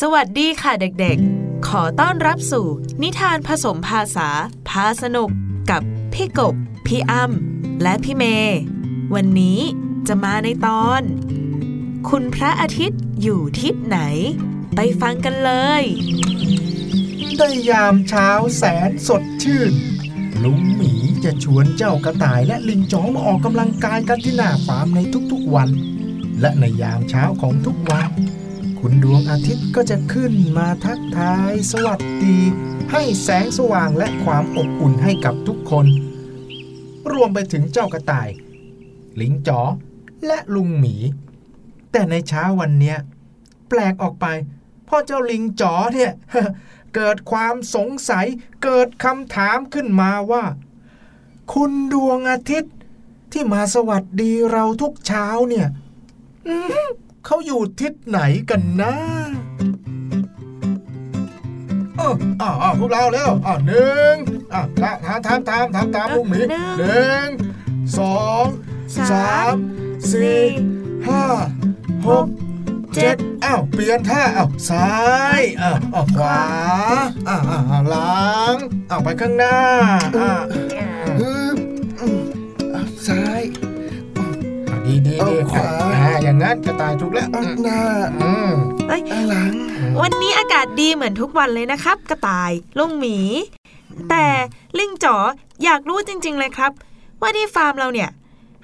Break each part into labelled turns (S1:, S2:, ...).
S1: สวัสดีค่ะเด็กๆ ขอต้อนรับสู่ นิทานผสมภาษา พาสนุก กับพี่กบ พี่อ้ำและพี่เมย์วันนี้จะมาในตอน คุณพระอาทิตย์อยู่ทิศไหน ไปฟังกันเลย
S2: ได้ยามเช้าแสนสดชื่น ลุงหมีจะชวนเจ้ากระต่ายและลิงจ๋อมาออกกำลังกายกันที่หน้าฟาร์มในทุกๆวัน และในยามเช้าของทุกวัน คุณดวงอาทิตย์ก็จะขึ้นมาทักทาย สวัสดี ให้แสงสว่างและความอบอุ่นให้กับทุกคน รวมไปถึงเจ้ากระต่าย ลิงจ๋อ และลุงหมี แต่ในเช้าวันเนี้ยแปลกออกไปพ่อเจ้าลิงจ๋อเนี่ยเกิดความสงสัยเกิดคำถามขึ้นมาว่า คุณดวงอาทิตย์ที่มาสวัสดีเราทุกเช้าเนี่ย เขาอยู่ทิศไหนกันนะเอออ่าอ่าพวกเราแล้วอ่าหนึ่งอ่าถามถามถามถามถามลุงหมี
S1: หนึ่ง
S2: หนึ่งสองสามสี่ห้าหกเจ็ดอ้าวเปลี่ยนท่าอ้าวซ้ายอ้าวอ้าวขวาอ้าวอ้าวหลังอ้าวไปข้างหน้าอ้าว
S3: ฮึบอืมอะซ้าย
S2: อะดีดี
S3: เอา
S2: ดี
S3: ขวา
S2: อ่าอย่างงั้นกระต่ายถูกแล้ว
S3: อะหน้า
S2: อืม
S1: เอ้ย
S3: อะหลัง
S1: วันนี้อากาศดีเหมือนทุกวันเลยนะครับ กระต่ายลุงหมี แต่ลิงจ๋ออยากรู้จริง ๆ เลยครับ ว่าที่ฟาร์มเราเนี่ย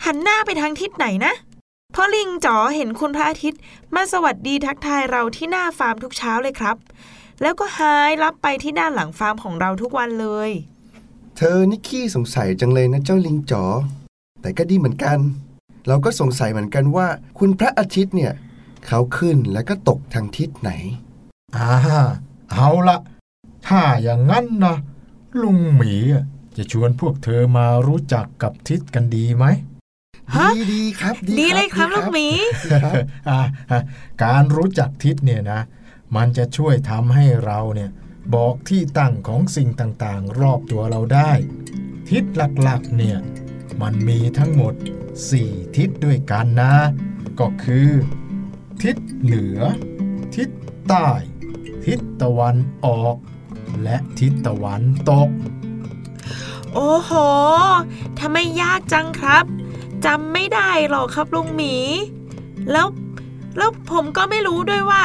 S1: หันหน้าไปทางทิศไหนนะเพราะลิงจ๋อเห็นคุณพระอาทิตย์ มาสวัสดีทักทายเราที่หน้าฟาร์มทุกเช้าเลยครับ แล้วก็หายลับไปที่ด้านหลังฟาร์มของเราทุกวันเลย
S3: เธอนี่ขี้สงสัยจังเลยนะเจ้าลิงจ๋อแต่ก็ดีเหมือนกัน เราก็สงสัยเหมือนกันว่า คุณพระอาทิตย์เนี่ยเขาขึ้นแล้วก็ตกทางทิศไหน
S2: อ่า เอาละถ้าอย่างงั้นนะลุงหมีอะจะชวนพวกเธอมารู้จักกับทิศกันดีไหม
S1: ฮะ
S3: ดีดีครับ
S1: ดีเลยครับลูกหมี
S3: ดีครับ
S2: อ่าอ่าการรู้จักทิศเนี่ยนะ มันจะช่วยทำให้เราเนี่ยบอกที่ตั้งของสิ่งต่างๆ รอบตัวเราได้ ทิศหลักๆเนี่ย มันมีทั้งหมด 4 ทิศด้วยกันนะ ก็คือ ทิศเหนือ ทิศใต้ ทิศตะวันออก และทิศตะวันตก
S1: โอ้โหทำไมยากจังครับจำไม่ได้หรอกครับลุงหมี แล้วแล้วผมก็ไม่รู้ด้วยว่า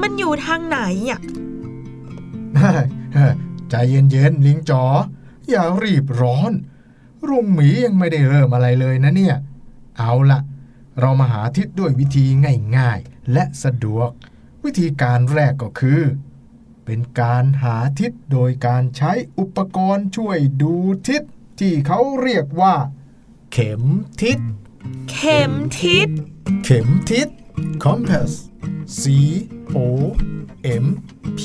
S1: มันอยู่ทางไหนอะ
S2: ใจเย็นๆลิงจ๋ออย่ารีบร้อน รุงหมียังไม่ได้เริ่มอะไรเลยนะเนี่ย เอาละเรามาหาทิศด้วยวิธีง่ายๆ และสะดวก วิธีการแรกก็คือ เป็นการหาทิศโดยการใช้อุปกรณ์ช่วยดูทิศที่เขาเรียกว่า เข็มทิศ
S1: เข็มทิศ
S2: เข็มทิศ compass C O M P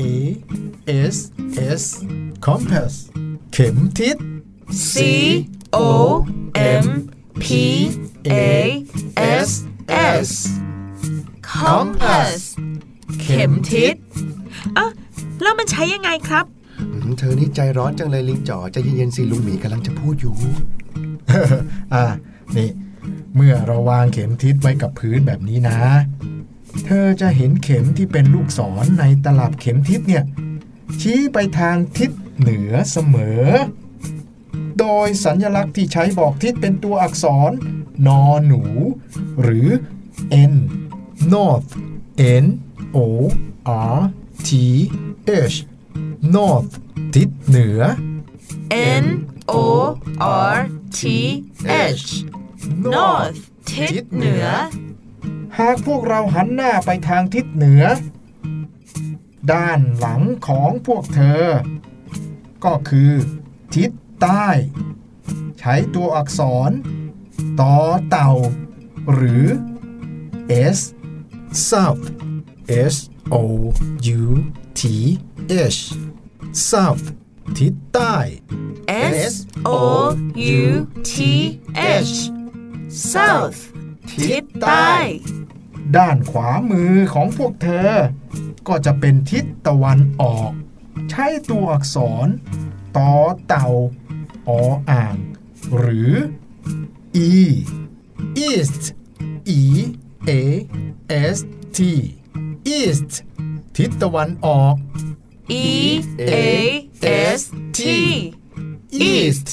S2: A S S compass เข็มทิศ
S1: C O M P A S S compass เข็มทิศเอ้าแล้วมันใช้ยังไงครับ
S3: อืมเธอนี่ใจร้อนจังเลยลิงจ๋อใจเย็นๆสิลุงหมีกำลังจะพูดอยู่
S2: อ่า นี่ เมื่อเราวางเข็มทิศไว้กับพื้นแบบนี้นะ เธอจะเห็นเข็มที่เป็นลูกศรในตลับเข็มทิศเนี่ย ชี้ไปทางทิศเหนือเสมอ โดยสัญลักษณ์ที่ใช้บอกทิศเป็นตัวอักษร นอหนู หรือ N North N O R T H North ทิศเหนือ
S1: N O R T H North ทิศเหนือ
S2: หากพวกเราหันหน้าไปทางทิศเหนือ ด้านหลังของพวกเธอ ก็คือทิศ ใต้ ใช้ตัวอักษรต่อเต่า หรือ S South S O U T H South ทิศใต้
S1: S O U T H South ทิศใต้
S2: ด้านขวามือของพวกเธอ ก็จะเป็นทิศตะวันออก ใช้ตัวอักษรต่อเต่า ออ่าง หรือ e east e a s t east ทิศตะวันออก
S1: E A S T
S2: east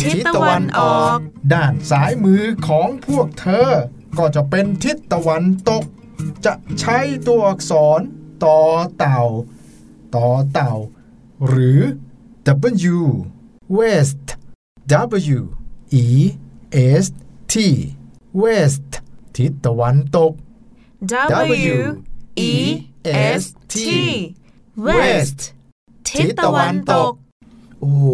S1: ทิศตะวันออก
S2: ด้านซ้ายมือของพวกเธอ ก็จะเป็นทิศตะวันตก จะใช้ตัวอักษรต่อเต่าต่อเต่า หรือ W west W E S T west ทิศตะวันตก
S1: W E S T West ทิศตะวันตก
S3: โอ้โห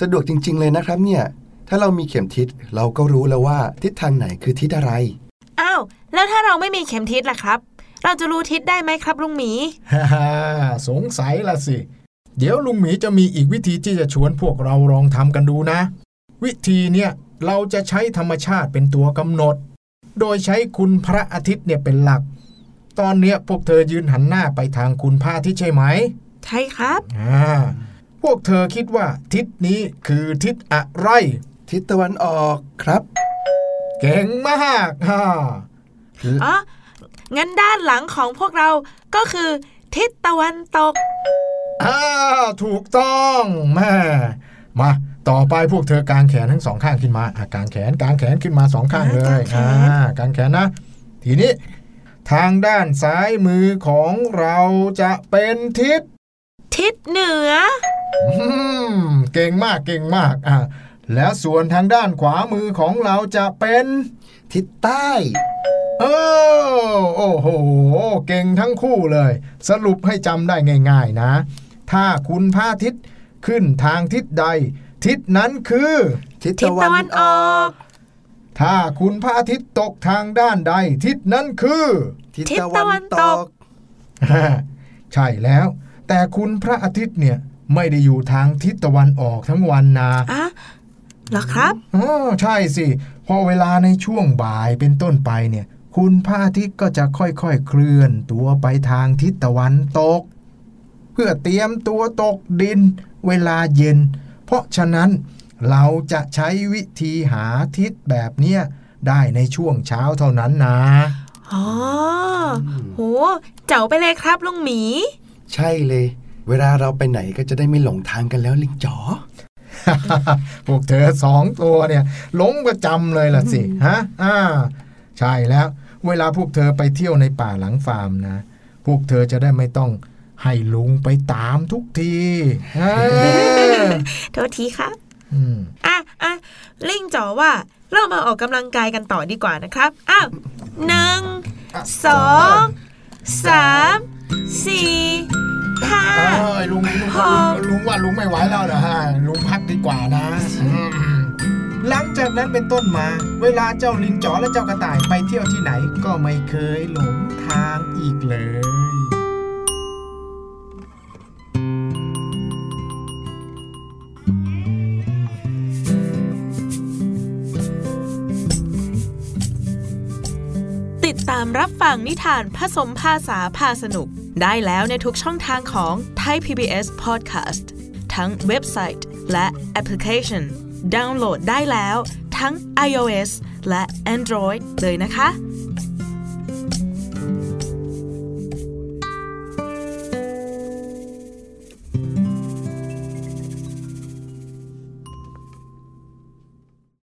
S3: สะดวกจริง ๆ เลยนะครับเนี่ย ถ้าเรามีเข็มทิศเราก็รู้แล้วว่าทิศทางไหนคือทิศอะไร
S1: อ้าว แล้วถ้าเราไม่มีเข็มทิศล่ะครับ เราจะรู้ทิศได้ไหมครับลุงหมี
S2: ฮ่าฮ่าสงสัยละสิ เดี๋ยวลุงหมีจะมีอีกวิธีที่จะชวนพวกเราลองทำกันดูนะ วิธีเนี่ยเราจะใช้ธรรมชาติเป็นตัวกำหนด โดยใช้คุณพระอาทิตย์เนี่ยเป็นหลัก ตอนเนี้ยพวกเธอยืนหันหน้าไปทางคุณพระอาทิตย์ใช่ไหม
S1: ใช่ครับ
S2: อ่าพวกเธอคิดว่าทิศนี้คือทิศอะไร
S3: ทิศตะวันออกครับ
S2: เก่งมากฮ่า
S1: อ๋องั้นด้านหลังของพวกเราก็คือ ทิศตะวันตก
S2: อ่าถูกต้องแม่มาต่อไปพวกเธอกางแขนทั้งสองข้างขึ้นมาอะกางแขนกางแขนขึ้นมาสองข้างเลย
S1: อ่ากางแขน
S2: อ่ากางแขนนะ ทีนี้ ทางด้านซ้ายมือของเราจะเป็นทิศ
S1: ทิศเหนือ
S2: อืมเก่งมากเก่งมากอะแล้วส่วนทางด้านขวามือของเราจะเป็น
S3: ทิศใต้
S2: เออโอ้โห เก่งทั้งคู่เลย สรุปให้จำได้ง่าย ๆ นะ ถ้าคุณพระอาทิตย์ขึ้นทางทิศใด ทิศนั้นคือ
S3: ทิศ
S1: ทิศตะวันออก
S2: ถ้าคุณพระอาทิตย์ตกทางด้านใด ทิศนั้นคือ
S3: ทิศ
S1: ทิศ
S3: ตะ
S1: ตะวั
S3: วัน
S1: น
S3: ต
S1: ต
S3: ก
S1: ก
S2: ใช่แล้ว แต่คุณพระอาทิตย์เนี่ยไม่ได้อยู่ทางทิศตะวันออกทั้งวันนะ
S1: อะเหรอครับ
S2: อ๋อใช่สิ พอเวลาในช่วงบ่ายเป็นต้นไปเนี่ย คุณพระอาทิตย์ก็จะค่อยๆเคลื่อนตัวไปทางทิศตะวันตก เพื่อเตรียมตัวตกดินเวลาเย็น เพราะฉะนั้นเราจะใช้วิธีหาทิศแบบเนี้ยได้ในช่วงเช้าเท่านั้นนะ
S1: อ๋อ โห เจ๋วไปเลยครับลุงหมี
S3: ใช่เลย เวลาเราไปไหนก็จะได้ไม่หลงทางกันแล้วลิงจ๋อ
S2: พวกเธอสองตัวเนี่ยหลงประจำเลยล่ะสิ ฮะ อ่า ใช่แล้ว เวลาพวกเธอไปเที่ยวในป่าหลังฟาร์มนะ พวกเธอจะได้ไม่ต้อง ให้ลุงไปตามทุกทีอ่า
S1: โทษทีครับ
S2: อืม
S1: อะอะลิงจ๋อว่าเรามาออกกำลังกายกันต่อดีกว่านะครับ อ้าวหนึ่งสองสามสี่ห้า
S2: เอ้ยลุงลุงว่าลุงลุงว่าลุงไม่ไหวแล้วนะฮะลุงพักดีกว่านะอืมหลังจากนั้นเป็นต้นมา เวลาเจ้าลิงจ๋อและเจ้ากระต่ายไปเที่ยวที่ไหนก็ไม่เคยหลงทางอีกเลย
S1: ตามรับฟังนิทานผสมภาษาพาสนุก ได้แล้วในทุกช่องทางของไทย PBS Podcast ทั้งเว็บไซต์และแอปพลิเคชัน ดาวน์โหลดได้แล้ว ทั้ง iOS และ Android เลยนะคะ